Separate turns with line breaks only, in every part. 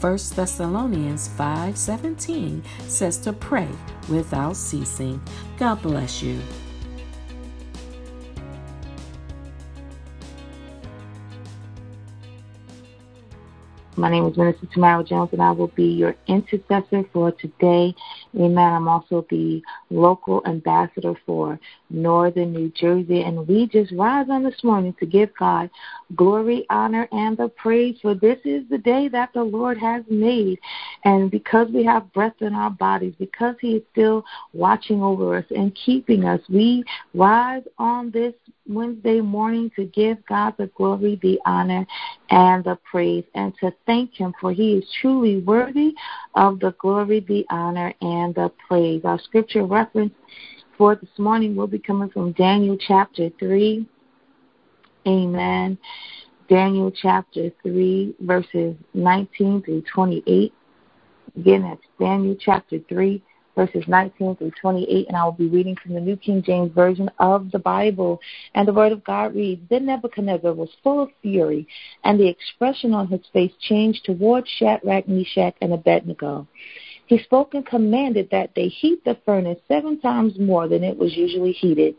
1 Thessalonians 5:17 says to pray without ceasing. God bless you.
My name is Minister Tamara Jones, and I will be your intercessor for today. Amen. I'm also the local ambassador for Northern New Jersey, and we just rise on this morning to give God glory, honor, and the praise, for this is the day that the Lord has made. And because we have breath in our bodies, because He is still watching over us and keeping us, we rise on this Wednesday morning to give God the glory, the honor, and the praise, and to thank Him for He is truly worthy of the glory, the honor, and the praise. Our scripture reference for this morning will be coming from Daniel chapter 3. Amen. Daniel chapter 3, verses 19 through 28. Again, that's Daniel chapter 3, verses 19 through 28, and I will be reading from the New King James Version of the Bible. And the Word of God reads Then Nebuchadnezzar was full of fury, and the expression on his face changed toward Shadrach, Meshach, and Abednego. He spoke and commanded that they heat the furnace seven times more than it was usually heated.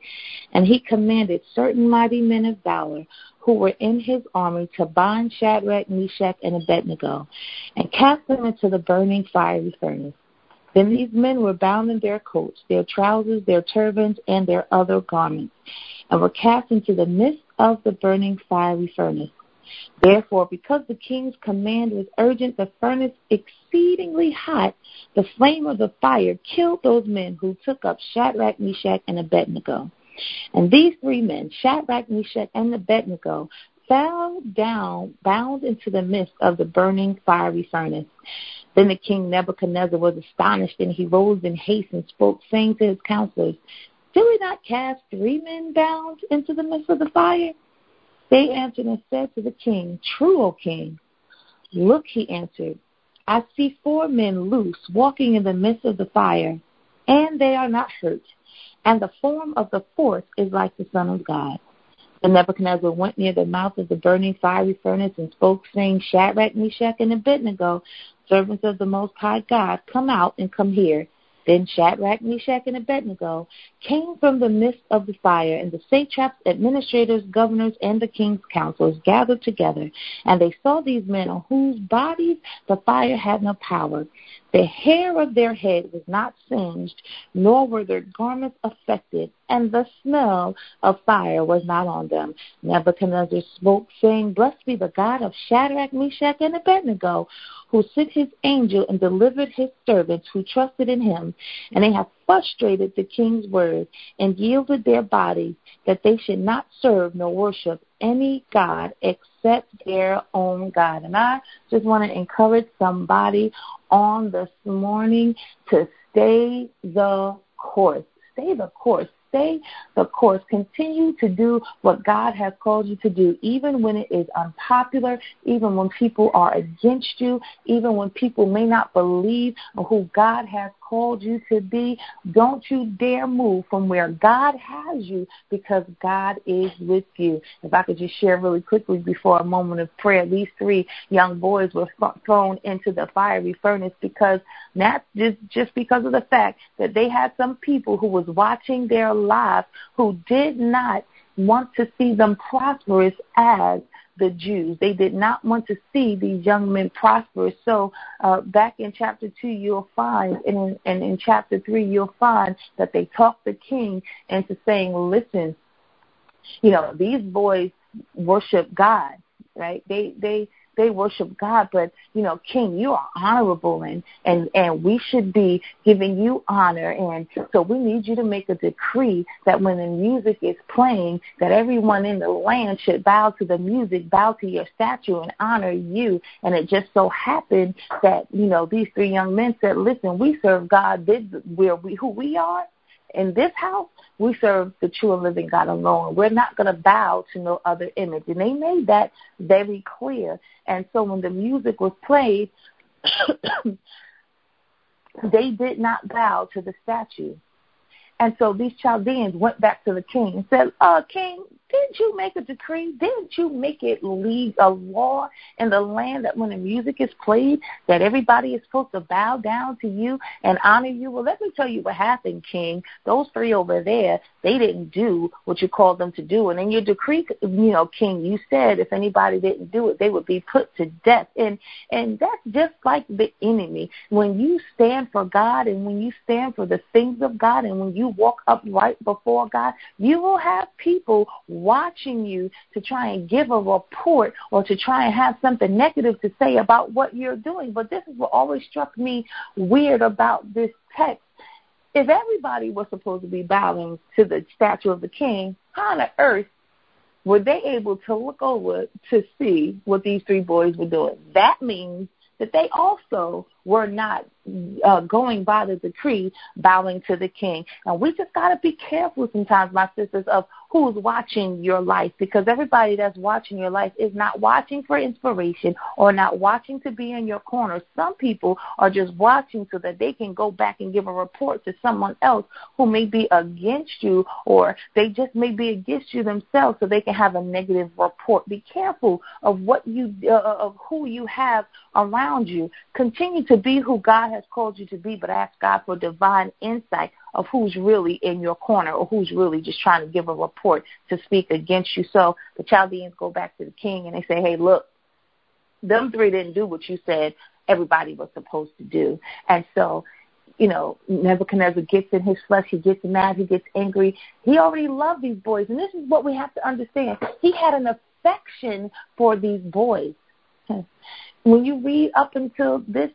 And he commanded certain mighty men of valor who were in his army to bind Shadrach, Meshach, and Abednego and cast them into the burning fiery furnace. Then these men were bound in their coats, their trousers, their turbans, and their other garments, and were cast into the midst of the burning fiery furnace. Therefore, because the king's command was urgent, the furnace exceedingly hot, the flame of the fire killed those men who took up Shadrach, Meshach, and Abednego. And these three men, Shadrach, Meshach, and Abednego, fell down, bound into the midst of the burning fiery furnace. Then the king Nebuchadnezzar was astonished, and he rose in haste and spoke, saying to his counselors, Did we not cast three men bound into the midst of the fire? They answered and said to the king, True, O king. Look, he answered, I see four men loose, walking in the midst of the fire, and they are not hurt. And the form of the fourth is like the Son of God. And Nebuchadnezzar went near the mouth of the burning fiery furnace and spoke, saying, Shadrach, Meshach, and Abednego, servants of the Most High God, come out and come here. Then Shadrach, Meshach, and Abednego came from the midst of the fire, and the satraps, administrators, governors, and the king's counselors gathered together. And they saw these men on whose bodies the fire had no power. The hair of their head was not singed, nor were their garments affected, and the smell of fire was not on them. Nebuchadnezzar spoke, saying, Blessed be the God of Shadrach, Meshach, and Abednego, who sent his angel and delivered his servants who trusted in him. And they have frustrated the king's word and yielded their bodies that they should not serve nor worship any God except their own God. And I just want to encourage somebody on this morning to stay the course. Stay the course stay the course. Continue to do what God has called you to do, even when it is unpopular, even when people are against you, even when people may not believe who God has called you to be. Don't you dare move from where God has you because God is with you. If I could just share really quickly before a moment of prayer, these three young boys were thrown into the fiery furnace because that's just, just because of the fact that they had some people who was watching their lives who did not want to see them prosperous as the Jews. They did not want to see these young men prosper. So uh, back in chapter 2, you'll find, and in, and in chapter 3, you'll find that they talked the king into saying, listen, you know, these boys worship God, right? They, they, they worship God, but you know, King, you are honorable and and and we should be giving you honor. And so we need you to make a decree that when the music is playing that everyone in the land should bow to the music, bow to your statue and honor you. And it just so happened that, you know, these three young men said, Listen, we serve God. This where we who we are in this house, we serve the true and living God alone. We're not going to bow to no other image. And they made that very clear. And so when the music was played, they did not bow to the statue. And so these Chaldeans went back to the king and said, uh, King, didn't you make a decree? Didn't you make it lead a law in the land that when the music is played, that everybody is supposed to bow down to you and honor you? Well, let me tell you what happened, King. Those three over there, they didn't do what you called them to do. And in your decree, you know, King, you said if anybody didn't do it, they would be put to death. And and that's just like the enemy. When you stand for God and when you stand for the things of God and when you walk upright before God, you will have people watching you to try and give a report or to try and have something negative to say about what you're doing. But this is what always struck me weird about this text. If everybody was supposed to be bowing to the statue of the king, how on earth were they able to look over to see what these three boys were doing? That means that they also were not uh, going by the decree, bowing to the king. And we just got to be careful sometimes, my sisters, of who's watching your life because everybody that's watching your life is not watching for inspiration or not watching to be in your corner. Some people are just watching so that they can go back and give a report to someone else who may be against you or they just may be against you themselves so they can have a negative report. Be careful of what you uh, of who you have around you. Continue to be who God has called you to be, but ask God for divine insight of who's really in your corner or who's really just trying to give a report to speak against you. So the Chaldeans go back to the king and they say, hey, look, them three didn't do what you said everybody was supposed to do. And so you know, Nebuchadnezzar gets in his flesh, he gets mad, he gets angry. He already loved these boys. And this is what we have to understand. He had an affection for these boys when you read up until this,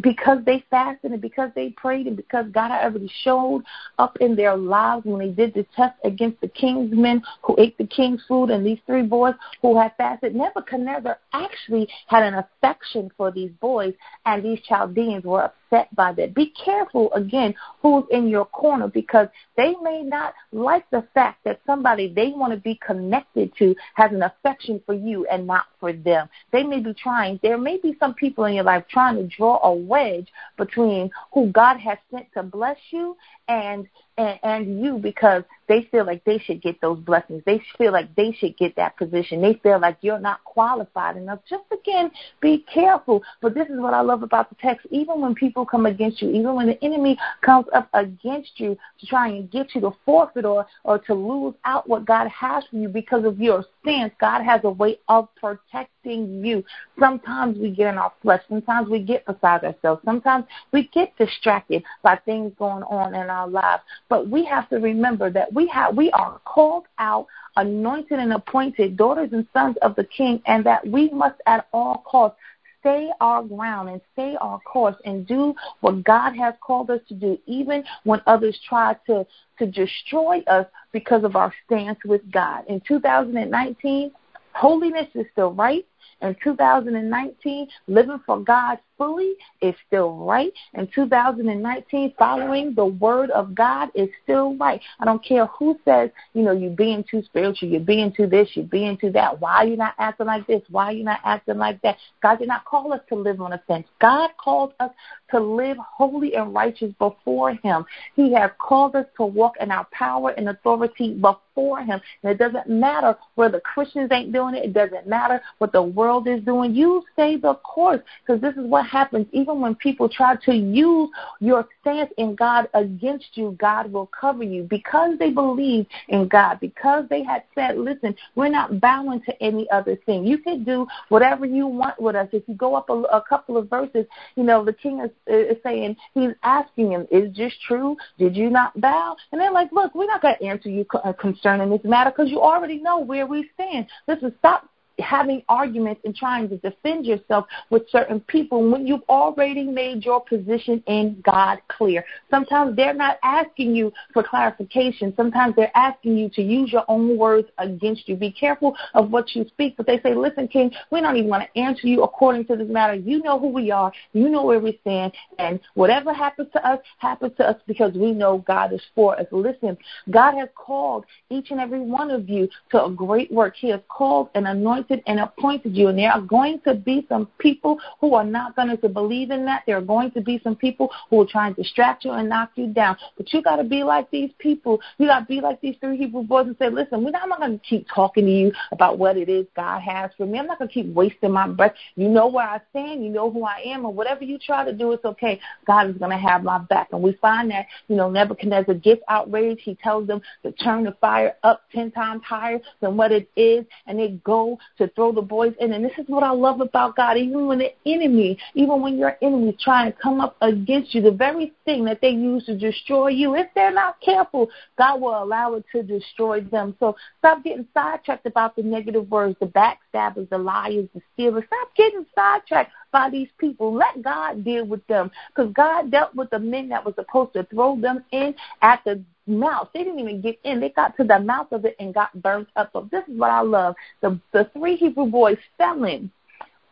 because they fasted and because they prayed and because God already showed up in their lives when they did the test against the king's men who ate the king's food and these three boys who had fasted, Nebuchadnezzar actually had an affection for these boys and these Chaldeans were upset by that. Be careful again who's in your corner because they may not like the fact that somebody they want to be connected to has an affection for you and not for them. They may be trying, there may be some people in your life trying to draw a wedge between who God has sent to bless you and and, and you because they feel like they should get those blessings. They feel like they should get that position. They feel like you're not qualified enough. Just again, be careful. But this is what I love about the text. Even when people come against you, even when the enemy comes up against you to try and get you to forfeit or, or to lose out what God has for you because of your sins, God has a way of protecting you. Sometimes we get in our flesh. Sometimes we get beside ourselves. Sometimes we get distracted by things going on in our lives. But we have to remember that we have we are called out, anointed and appointed daughters and sons of the King, and that we must at all costs stay our ground and stay our course and do what God has called us to do, even when others try to, to destroy us because of our stance with God. In 2019, holiness is still right. In 2019, living for God fully is still right. In 2019, following the word of God is still right. I don't care who says, you know, you're being too spiritual, you're being too this, you're being too that. Why are you not acting like this? Why are you not acting like that? God did not call us to live on a fence. God called us to live holy and righteous before Him. He has called us to walk in our power and authority before Him. And it doesn't matter whether Christians ain't doing it. It doesn't matter what the world is doing. You stay the course because this is what happens. Even when people try to use your stance in God against you, God will cover you because they believe in God, because they had said, listen, we're not bowing to any other thing. You can do whatever you want with us. If you go up a, a couple of verses, you know, the king is, is saying, he's asking him, is this true? Did you not bow? And they're like, look, we're not going to answer you uh, concerning this matter because you already know where we stand. Listen, stop having arguments and trying to defend yourself with certain people when you've already made your position in God clear. Sometimes they're not asking you for clarification. Sometimes they're asking you to use your own words against you. Be careful of what you speak. But they say, listen, King, we don't even want to answer you according to this matter. You know who we are. You know where we stand. And whatever happens to us, happens to us because we know God is for us. Listen, God has called each and every one of you to a great work. He has called and anointed anointed and appointed you. And there are going to be some people who are not going to believe in that. There are going to be some people who will try and distract you and knock you down. But you got to be like these people. You got to be like these three Hebrew boys and say, listen, I'm not going to keep talking to you about what it is God has for me. I'm not going to keep wasting my breath. You know where I stand. You know who I am. And whatever you try to do, it's okay. God is going to have my back. And we find that, you know, Nebuchadnezzar gets outraged. He tells them to turn the fire up 10 times higher than what it is. And they go to throw the boys in. And this is what I love about God. Even when the enemy, even when your enemy is trying to come up against you, the very thing that they use to destroy you, if they're not careful, God will allow it to destroy them. So stop getting sidetracked about the negative words, the backstabbers, the liars, the stealers. Stop getting sidetracked by these people. Let God deal with them. Because God dealt with the men that were supposed to throw them in at the mouth. They didn't even get in. They got to the mouth of it and got burnt up. So this is what I love. The the three Hebrew boys fell in.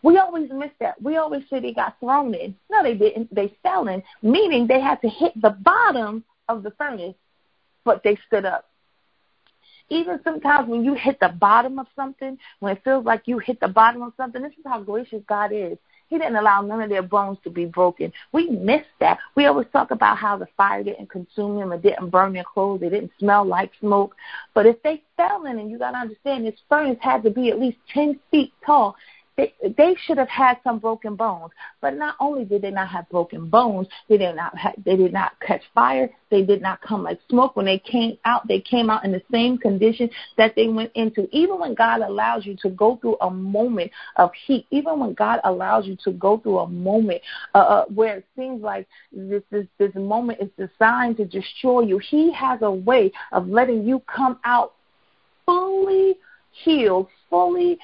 We always miss that. We always say they got thrown in. No, they didn't. They fell in, meaning they had to hit the bottom of the furnace, but they stood up. Even sometimes when you hit the bottom of something, when it feels like you hit the bottom of something, this is how gracious God is. He didn't allow none of their bones to be broken. We miss that. We always talk about how the fire didn't consume them, it didn't burn their clothes, it didn't smell like smoke. But if they fell in, and you got to understand, this furnace had to be at least 10 feet tall, they, they should have had some broken bones. But not only did they not have broken bones, they did not have, they did not catch fire. They did not come like smoke. When they came out, they came out in the same condition that they went into. Even when God allows you to go through a moment of heat, even when God allows you to go through a moment uh, uh where it seems like this, this this moment is designed to destroy you, He has a way of letting you come out fully healed, fully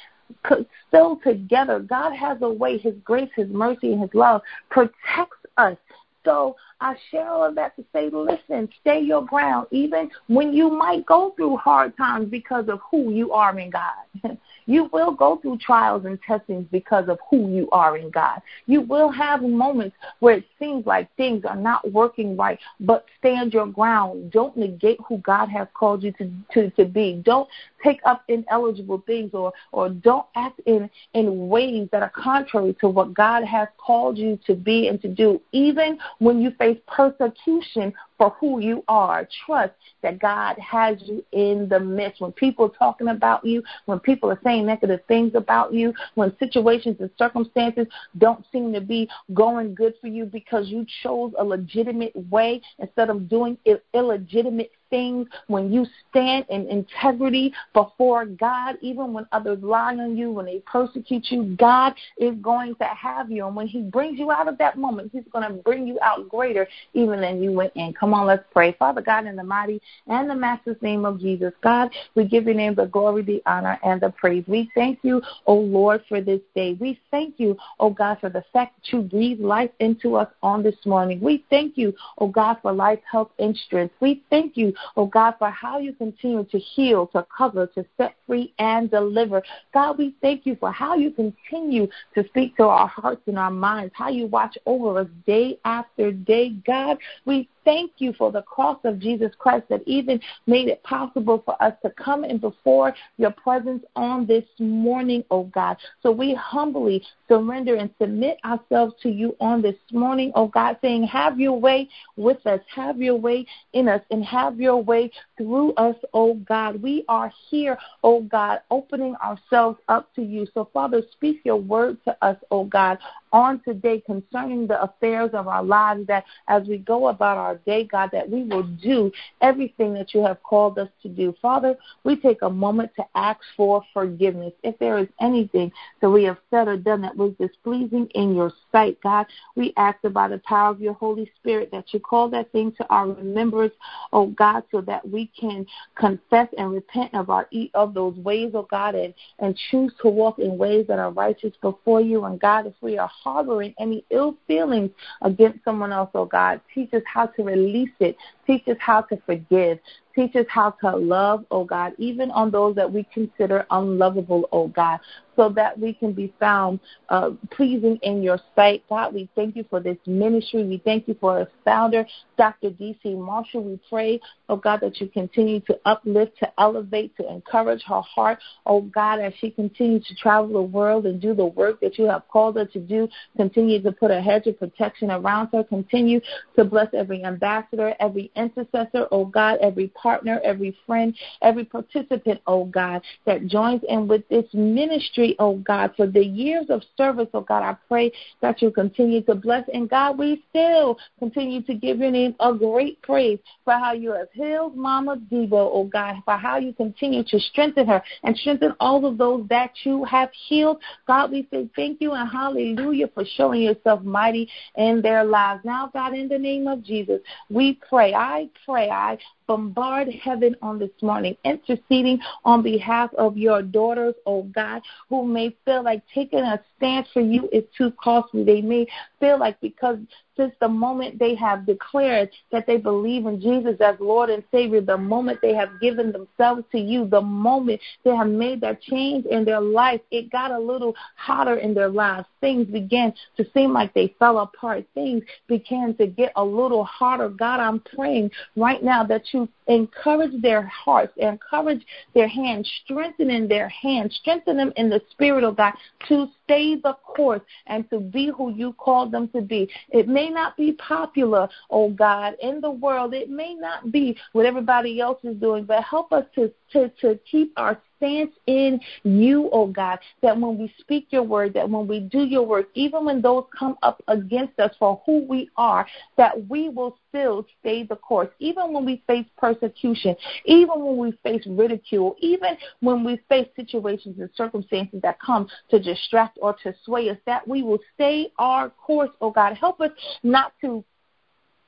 still together. God has a way, His grace, His mercy, and His love protects us. So I share all of that to say, listen, stay your ground, even when you might go through hard times because of who you are in God. you will go through trials and testings because of who you are in God. You will have moments where it seems like things are not working right, but stand your ground. Don't negate who God has called you to, to, to be. Don't take up ineligible things or, or don't act in, in ways that are contrary to what God has called you to be and to do. Even when you face persecution for who you are. Trust that God has you in the midst. When people are talking about you, when people are saying negative things about you, when situations and circumstances don't seem to be going good for you because you chose a legitimate way instead of doing illegitimate things, when you stand in integrity before God, even when others lie on you, when they persecute you, God is going to have you. And when He brings you out of that moment, He's going to bring you out greater even than you went in. Come on, let's pray. Father God, in the mighty and the master's name of Jesus, God, we give your name the glory, the honor, and the praise. We thank you, O Lord, for this day. We thank you, O God, for the fact that you breathe life into us on this morning. We thank you, O God, for life, health, and strength. We thank you, O God, for how you continue to heal, to cover, to set free, and deliver. God, we thank you for how you continue to speak to our hearts and our minds, how you watch over us day after day. God, we thank you for the cross of Jesus Christ that even made it possible for us to come in before your presence on this morning, oh God. So we humbly surrender and submit ourselves to you on this morning, oh God, saying, Have your way with us, have your way in us, and have your way through us, oh God. We are here, oh God, opening ourselves up to you. So, Father, speak your word to us, oh God, on today concerning the affairs of our lives that as we go about our day, God, that we will do everything that you have called us to do. Father, we take a moment to ask for forgiveness. If there is anything that we have said or done that was displeasing in your sight, God, we ask that by the power of your Holy Spirit that you call that thing to our remembrance, oh God, so that we can confess and repent of our of those ways, oh God, and, and choose to walk in ways that are righteous before you. And God, if we are harboring any ill feelings against someone else, oh God. Teach us how to release it. Teach us how to forgive. Teach us how to love, oh God, even on those that we consider unlovable, oh God, so that we can be found uh, pleasing in your sight. God, we thank you for this ministry. We thank you for its founder, Dr. Dee C. Marshall. We pray, oh God, that you continue to uplift, to elevate, to encourage her heart, oh God, as she continues to travel the world and do the work that you have called her to do. Continue to put a hedge of protection around her. Continue to bless every ambassador, every intercessor, oh God, every partner every friend, every participant, oh God, that joins in with this ministry, oh God, for the years of service, oh God. I pray that you continue to bless. And God, we still continue to give your name a great praise for how you have healed Mama Debo, oh God, for how you continue to strengthen her and strengthen all of those that you have healed. God, we say thank you and hallelujah for showing yourself mighty in their lives. Now, God, in the name of Jesus, we pray. I pray. I bombard heaven on this morning, interceding on behalf of your daughters, oh God, who may feel like taking a stance for you is too costly. They may feel like because since the moment they have declared that they believe in Jesus as Lord and Savior, the moment they have given themselves to you, the moment they have made that change in their life, it got a little hotter in their lives. Things began to seem like they fell apart. Things began to get a little harder. God, I'm praying right now that you encourage their hearts, encourage their hands, strengthening their hands, strengthen them in the spirit of God to stay the course and to be who you called them to be. It may not be popular, oh God, in the world. It may not be what everybody else is doing, but help us to, to, to keep our stance in you, oh God, that when we speak your word, that when we do your work, even when those come up against us for who we are, that we will still stay the course, even when we face persecution, even when we face ridicule, even when we face situations and circumstances that come to distract or to sway us, that we will stay our course, oh God. Help us not to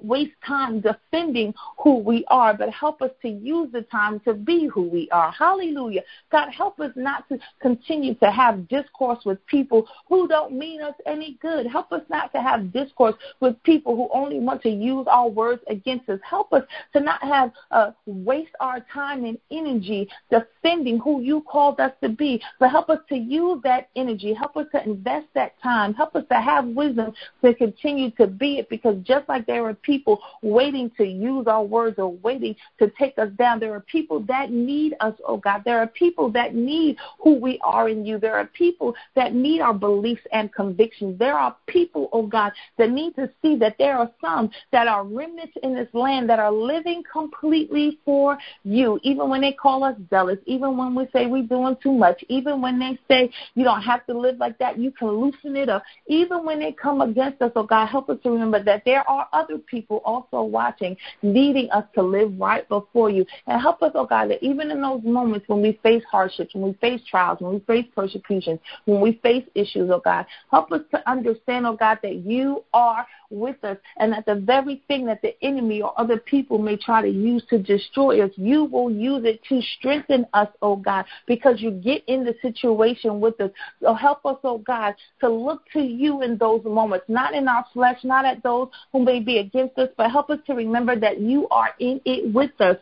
waste time defending who we are, but help us to use the time to be who we are. Hallelujah. God, help us not to continue to have discourse with people who don't mean us any good. Help us not to have discourse with people who only want to use our words against us. Help us to not have uh, waste our time and energy defending who you called us to be, but help us to use that energy. Help us to invest that time. Help us to have wisdom to continue to be it because just like there are people people waiting to use our words or waiting to take us down. There are people that need us, oh God. There are people that need who we are in you. There are people that need our beliefs and convictions. There are people, oh God, that need to see that there are some that are remnants in this land that are living completely for you. Even when they call us zealous, even when we say we're doing too much, even when they say you don't have to live like that, you can loosen it up. Even when they come against us, oh God, help us to remember that there are other people people also watching, needing us to live right before you. And help us, oh God, that even in those moments when we face hardships, when we face trials, when we face persecutions, when we face issues, oh God, help us to understand, oh God, that you are with us and that the very thing that the enemy or other people may try to use to destroy us, you will use it to strengthen us, oh God, because you get in the situation with us. So help us, oh God, to look to you in those moments, not in our flesh, not at those who may be against us, but help us to remember that you are in it with us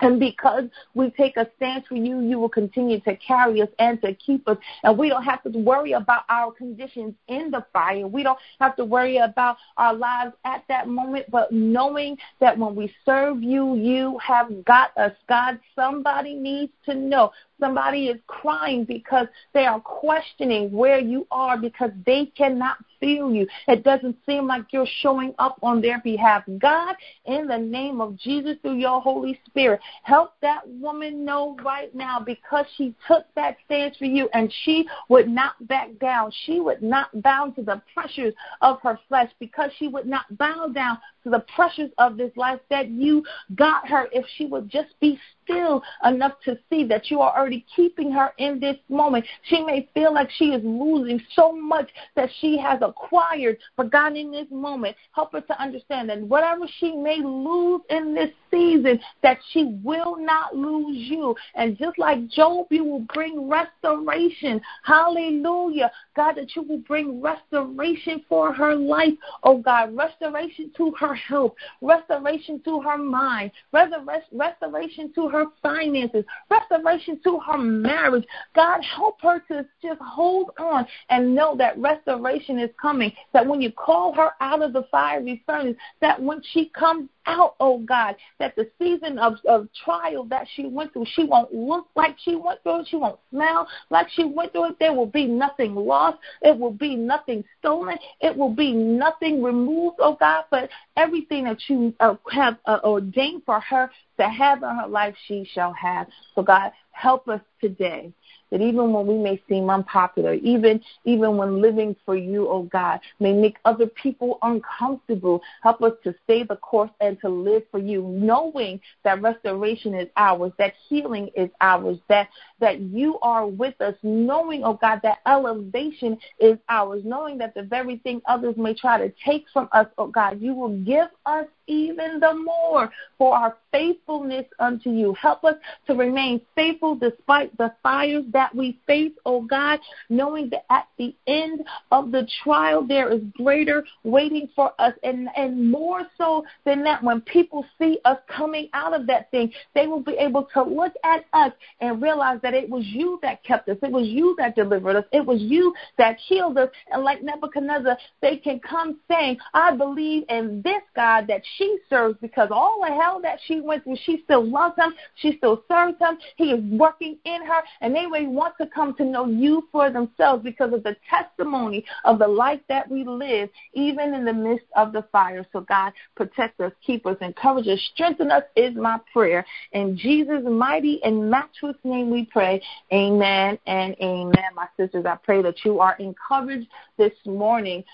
And because we take a stance for you, you will continue to carry us and to keep us. And we don't have to worry about our conditions in the fire. We don't have to worry about our lives at that moment, but knowing that when we serve you, you have got us. God, somebody needs to know Somebody is crying because they are questioning where you are because they cannot feel you. It doesn't seem like you're showing up on their behalf. God, in the name of Jesus, through your Holy Spirit, help that woman know right now because she took that stance for you and she would not back down. She would not bow to the pressures of her flesh because she would not bow down to the pressures of this life that you got her if she would just be still enough to see that you are already keeping her in this moment. She may feel like she is losing so much that she has acquired, but God, in this moment, help her to understand that whatever she may lose in this season, that she will not lose you. And just like Job, you will bring restoration. Hallelujah. God, that you will bring restoration for her life. Oh God, restoration to her health, restoration to her mind, restoration to her finances, restoration to her marriage. God, help her to just hold on and know that restoration is coming. That when you call her out of the fiery furnace, that when she comes out, oh God, that the season of, of trial that she went through, she won't look like she went through it. She won't smell like she went through it. There will be nothing lost. It will be nothing stolen. It will be nothing removed, oh God, but everything that you uh, have uh, ordained for her to have in her life, she shall have. So God, help us today that even when we may seem unpopular, even even when living for you, oh God, may make other people uncomfortable, help us to stay the course and to live for you, knowing that restoration is ours, that healing is ours, that that you are with us, knowing, oh God, that elevation is ours, knowing that the very thing others may try to take from us, oh God, you will give us even the more for our faithfulness unto you. Help us to remain faithful despite the fires that we face, oh God, knowing that at the end of the trial there is greater waiting for us. And, and more so than that, when people see us coming out of that thing, they will be able to look at us and realize that it was you that kept us. It was you that delivered us. It was you that healed us. And like Nebuchadnezzar, they can come saying, I believe in this God that she serves because all the hell that she went through, she still loves him. She still serves him. He is working in her. And they may want to come to know you for themselves because of the testimony of the life that we live, even in the midst of the fire. So, God, protect us, keep us, encourage us, strengthen us is my prayer. In Jesus' mighty and matchless name we pray. Amen and amen. My sisters, I pray that you are encouraged this morning.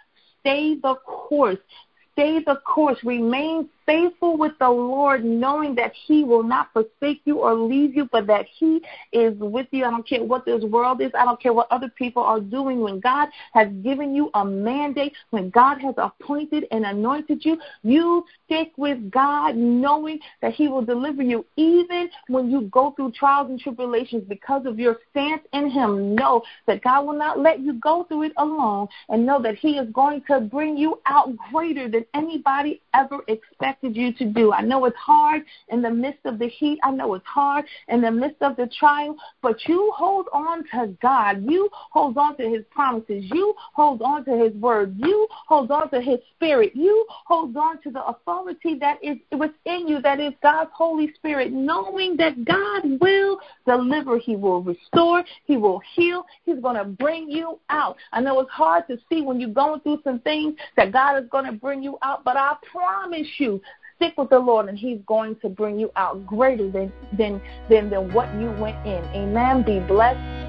Stay the course stay the course. Remain faithful with the Lord, knowing that He will not forsake you or leave you, but that He is with you. I don't care what this world is. I don't care what other people are doing. When God has given you a mandate, when God has appointed and anointed you, you stick with God, knowing that He will deliver you, even when you go through trials and tribulations because of your stance in Him. Know that God will not let you go through it alone, and know that He is going to bring you out greater than anybody ever expected you to do. I know it's hard in the midst of the heat. I know it's hard in the midst of the trial, but you hold on to God. You hold on to his promises. You hold on to his word. You hold on to his spirit. You hold on to the authority that is within you, that is God's Holy Spirit, knowing that God will deliver. He will restore. He will heal. He's going to bring you out. I know it's hard to see when you're going through some things that God is going to bring you out, but I promise you stick with the Lord and He's going to bring you out greater than than than, than what you went in. Amen. Be blessed